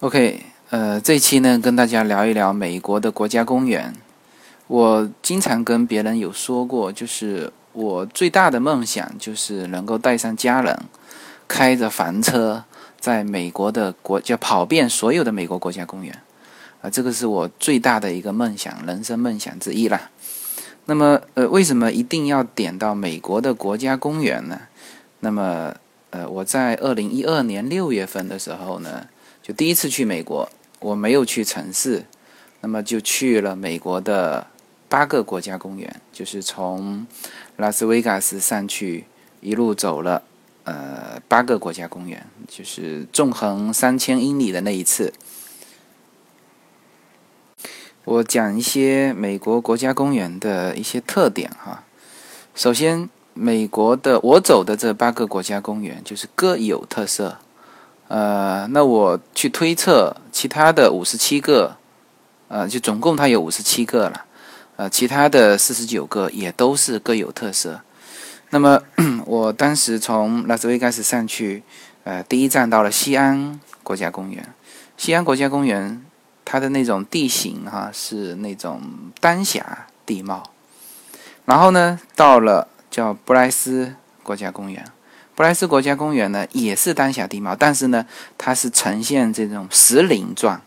OK，呃，这期呢跟大家聊一聊美国的国家公园。我经常跟别人有说过，就是我最大的梦想就是能够带上家人，开着房车，在美国的国就跑遍所有的美国国家公园。啊，这个是我最大的一个梦想，人生梦想之一啦。那么，呃，为什么一定要点到美国的国家公园呢？那么，呃，我在二零一二年六月份的时候呢。就第一次去美国，我没有去城市，那么就去了美国的八个国家公园，就是从拉斯维加斯上去，一路走了呃八个国家公园，就是纵横三千英里的那一次。我讲一些美国国家公园的一些特点哈。首先，美国的我走的这八个国家公园就是各有特色。呃，那我去推测其他的五十七个，呃，就总共它有五十七个了，呃，其他的四十九个也都是各有特色。那么 我当时从拉斯维加斯上去，呃，第一站到了西安国家公园。西安国家公园它的那种地形哈是那种丹霞地貌，然后呢到了叫布莱斯国家公园。布莱斯国家公园呢，也是丹霞地貌，但是呢，它是呈现这种石林状，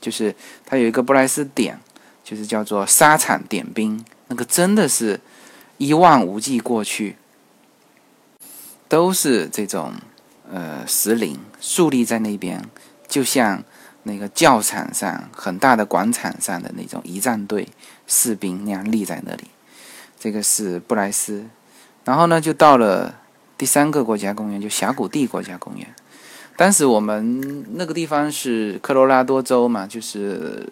就是它有一个布莱斯点，就是叫做沙场点兵，那个真的是一望无际过去，都是这种呃石林竖立在那边，就像那个教场上很大的广场上的那种仪仗队士兵那样立在那里。这个是布莱斯，然后呢，就到了。第三个国家公园就峡谷地国家公园，当时我们那个地方是科罗拉多州嘛，就是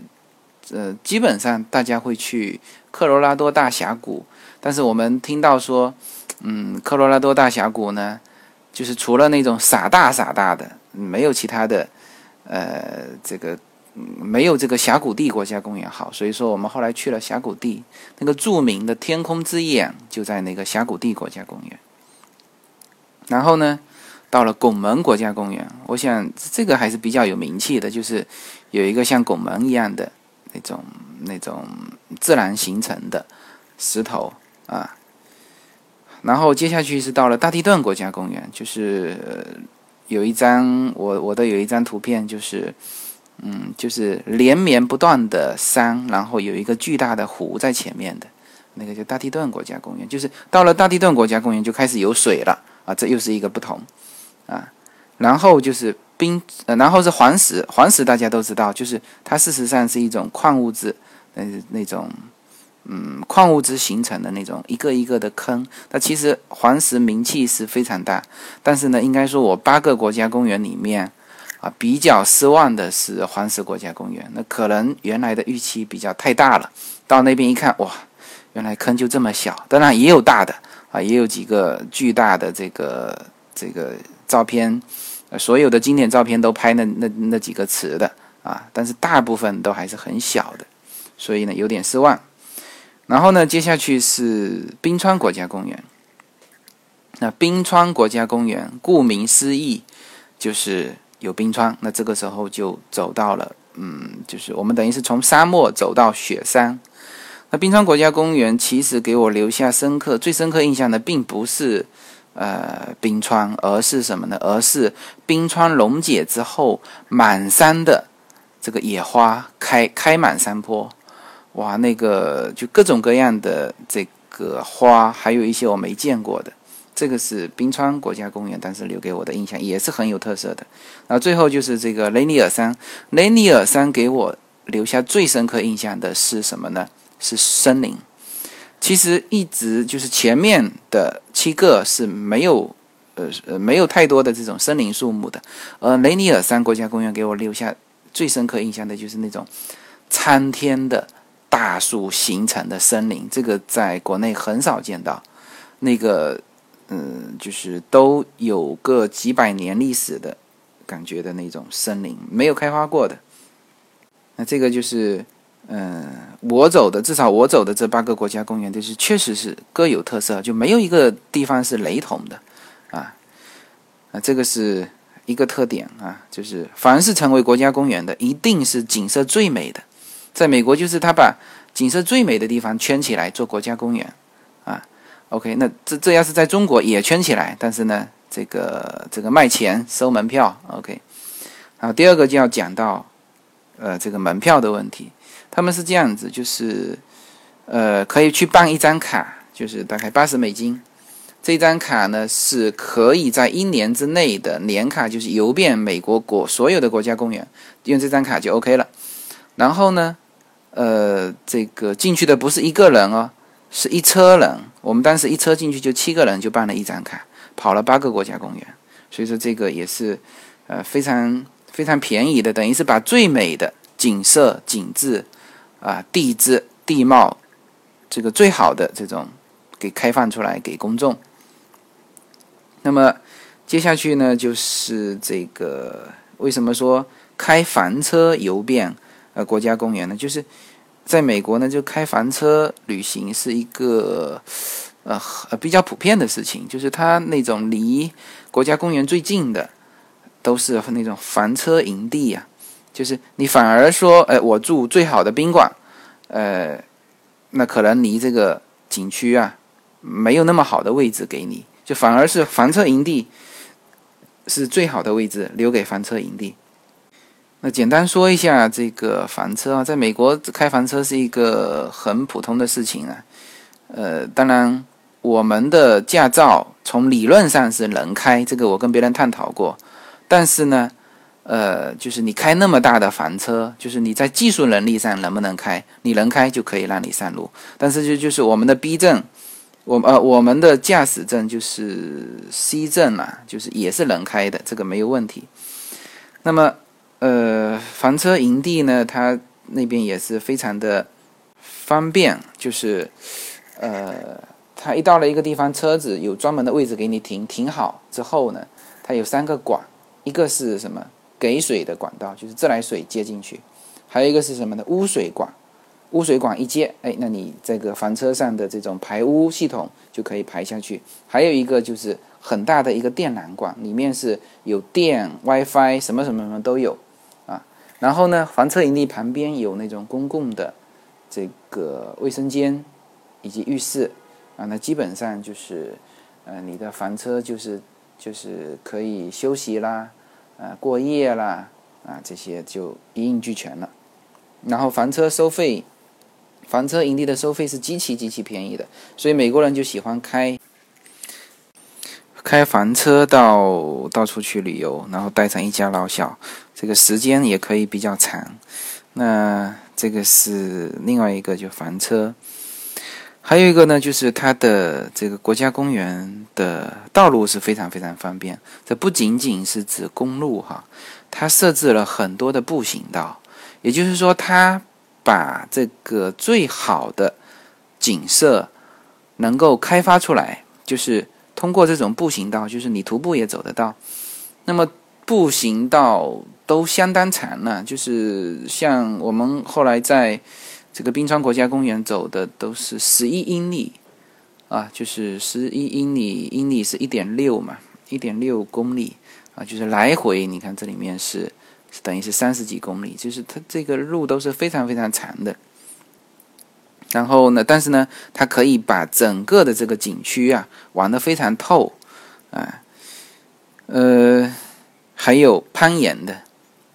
呃，基本上大家会去科罗拉多大峡谷，但是我们听到说，嗯，科罗拉多大峡谷呢，就是除了那种傻大傻大的，没有其他的，呃，这个没有这个峡谷地国家公园好，所以说我们后来去了峡谷地，那个著名的天空之眼就在那个峡谷地国家公园。然后呢，到了拱门国家公园，我想这个还是比较有名气的，就是有一个像拱门一样的那种那种自然形成的石头啊。然后接下去是到了大地顿国家公园，就是有一张我我的有一张图片，就是嗯，就是连绵不断的山，然后有一个巨大的湖在前面的那个叫大地顿国家公园，就是到了大地顿国家公园就开始有水了。啊，这又是一个不同，啊，然后就是冰，呃，然后是黄石，黄石大家都知道，就是它事实上是一种矿物质，那那种，嗯，矿物质形成的那种一个一个的坑。它其实黄石名气是非常大，但是呢，应该说我八个国家公园里面，啊，比较失望的是黄石国家公园。那可能原来的预期比较太大了，到那边一看，哇，原来坑就这么小，当然也有大的。啊，也有几个巨大的这个这个照片，所有的经典照片都拍那那那几个词的啊，但是大部分都还是很小的，所以呢有点失望。然后呢，接下去是冰川国家公园。那冰川国家公园顾名思义就是有冰川，那这个时候就走到了，嗯，就是我们等于是从沙漠走到雪山。那冰川国家公园其实给我留下深刻、最深刻印象的，并不是呃冰川，而是什么呢？而是冰川溶解之后，满山的这个野花开开满山坡，哇，那个就各种各样的这个花，还有一些我没见过的，这个是冰川国家公园当时留给我的印象，也是很有特色的。然后最后就是这个雷尼尔山，雷尼尔山给我留下最深刻印象的是什么呢？是森林，其实一直就是前面的七个是没有，呃呃没有太多的这种森林树木的，而雷尼尔山国家公园给我留下最深刻印象的就是那种参天的大树形成的森林，这个在国内很少见到，那个嗯就是都有个几百年历史的感觉的那种森林，没有开花过的，那这个就是。嗯，我走的至少我走的这八个国家公园都是确实是各有特色，就没有一个地方是雷同的，啊，啊，这个是一个特点啊，就是凡是成为国家公园的，一定是景色最美的。在美国，就是他把景色最美的地方圈起来做国家公园啊。OK，那这这要是在中国也圈起来，但是呢，这个这个卖钱收门票。OK，好，第二个就要讲到呃这个门票的问题。他们是这样子，就是呃可以去办一张卡，就是大概八十美金。这张卡呢是可以在一年之内的年卡，就是游遍美国国所有的国家公园，用这张卡就 OK 了。然后呢，呃，这个进去的不是一个人哦，是一车人。我们当时一车进去就七个人，就办了一张卡，跑了八个国家公园。所以说这个也是呃非常非常便宜的，等于是把最美的景色、景致啊、地质、地貌这个最好的这种给开放出来给公众。那么，接下去呢，就是这个为什么说开房车游遍呃国家公园呢？就是在美国呢，就开房车旅行是一个呃比较普遍的事情。就是它那种离国家公园最近的，都是那种房车营地啊。就是你反而说，哎，我住最好的宾馆，呃，那可能离这个景区啊没有那么好的位置给你。就反而是房车营地是最好的位置，留给房车营地。那简单说一下这个房车啊，在美国开房车是一个很普通的事情啊。呃，当然我们的驾照从理论上是能开，这个我跟别人探讨过。但是呢，呃，就是你开那么大的房车，就是你在技术能力上能不能开？你能开就可以让你上路。但是就就是我们的 B 证。我呃，我们的驾驶证就是 C 证嘛，就是也是能开的，这个没有问题。那么，呃，房车营地呢，它那边也是非常的方便，就是呃，它一到了一个地方，车子有专门的位置给你停，停好之后呢，它有三个管，一个是什么？给水的管道，就是自来水接进去，还有一个是什么呢？污水管。污水管一接，哎，那你这个房车上的这种排污系统就可以排下去。还有一个就是很大的一个电缆管，里面是有电、WiFi，什么什么什么都有啊。然后呢，房车营地旁边有那种公共的这个卫生间以及浴室啊，那基本上就是呃，你的房车就是就是可以休息啦，啊，过夜啦，啊，这些就一应俱全了。然后房车收费。房车营地的收费是极其极其便宜的，所以美国人就喜欢开开房车到到处去旅游，然后带上一家老小，这个时间也可以比较长。那这个是另外一个就房车，还有一个呢，就是它的这个国家公园的道路是非常非常方便。这不仅仅是指公路哈，它设置了很多的步行道，也就是说它。把这个最好的景色能够开发出来，就是通过这种步行道，就是你徒步也走得到。那么步行道都相当长了，就是像我们后来在这个冰川国家公园走的都是十一英里啊，就是十一英里，英里是一点六嘛，一点六公里啊，就是来回，你看这里面是。等于是三十几公里，就是它这个路都是非常非常长的。然后呢，但是呢，它可以把整个的这个景区啊玩的非常透啊。呃，还有攀岩的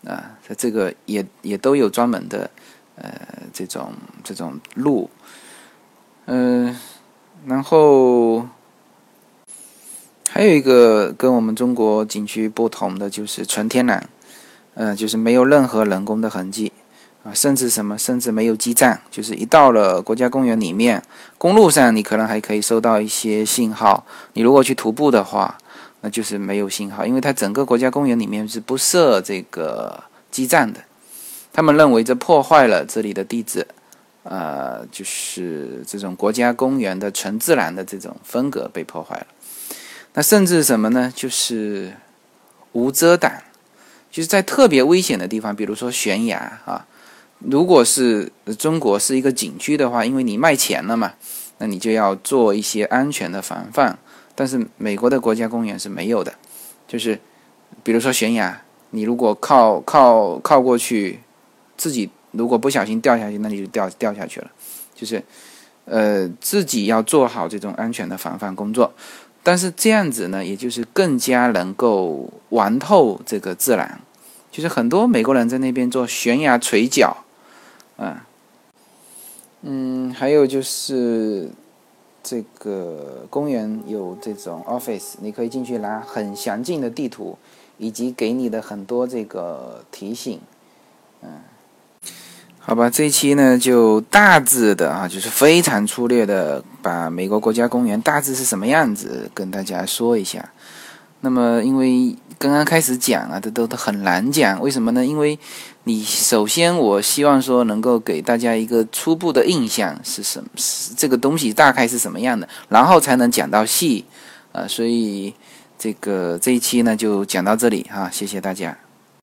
啊，它这个也也都有专门的呃这种这种路。嗯，然后还有一个跟我们中国景区不同的就是纯天然。嗯，就是没有任何人工的痕迹啊，甚至什么，甚至没有基站。就是一到了国家公园里面，公路上你可能还可以收到一些信号。你如果去徒步的话，那就是没有信号，因为它整个国家公园里面是不设这个基站的。他们认为这破坏了这里的地质，呃，就是这种国家公园的纯自然的这种风格被破坏了。那甚至什么呢？就是无遮挡。就是在特别危险的地方，比如说悬崖啊，如果是中国是一个景区的话，因为你卖钱了嘛，那你就要做一些安全的防范。但是美国的国家公园是没有的，就是比如说悬崖，你如果靠靠靠过去，自己如果不小心掉下去，那你就掉掉下去了。就是，呃，自己要做好这种安全的防范工作。但是这样子呢，也就是更加能够玩透这个自然。就是很多美国人在那边做悬崖垂脚，啊，嗯，还有就是这个公园有这种 office，你可以进去拿很详尽的地图，以及给你的很多这个提醒，嗯。好吧，这一期呢就大致的啊，就是非常粗略的把美国国家公园大致是什么样子跟大家说一下。那么，因为刚刚开始讲啊，这都都很难讲，为什么呢？因为你首先我希望说能够给大家一个初步的印象是什么，是这个东西大概是什么样的，然后才能讲到细啊。所以这个这一期呢就讲到这里哈，谢谢大家。